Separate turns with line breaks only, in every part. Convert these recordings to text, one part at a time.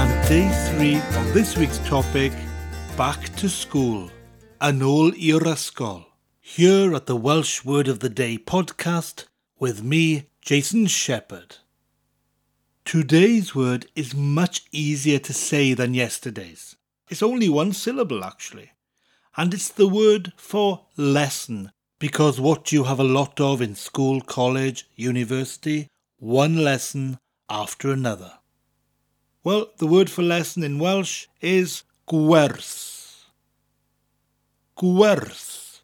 This week's topic Back to School. Yn ôl i'r. Here at the Welsh Word of the Day podcast with me, Jason Shepherd. Today's word is much easier to say than yesterday's. It's only one syllable actually. And it's the word for lesson because what you have a lot of in school, college, university, one lesson after another. Well, the word for lesson in Welsh is gwers. Gwers.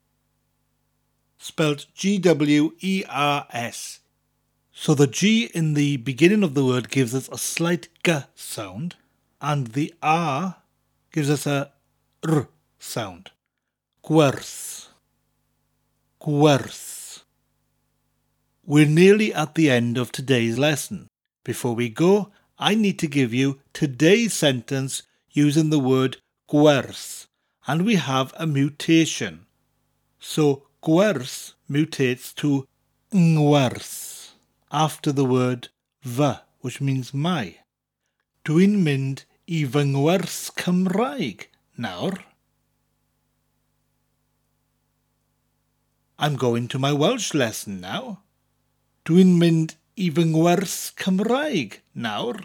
Spelled G W E R S. So the G in the beginning of the word gives us a slight G sound, and the R gives us a R sound. Gwers. Gwers. We're nearly at the end of today's lesson. Before we go, I need to give you today's sentence using the word gwers, and we have a mutation. So gwers mutates to ngwers after the word fy, which means my. Dwi'n mynd i fy ngwers Cymraeg nawr. I'm going to my Welsh lesson now. Dwi'n mynd i fy ngwers Cymraeg nawr.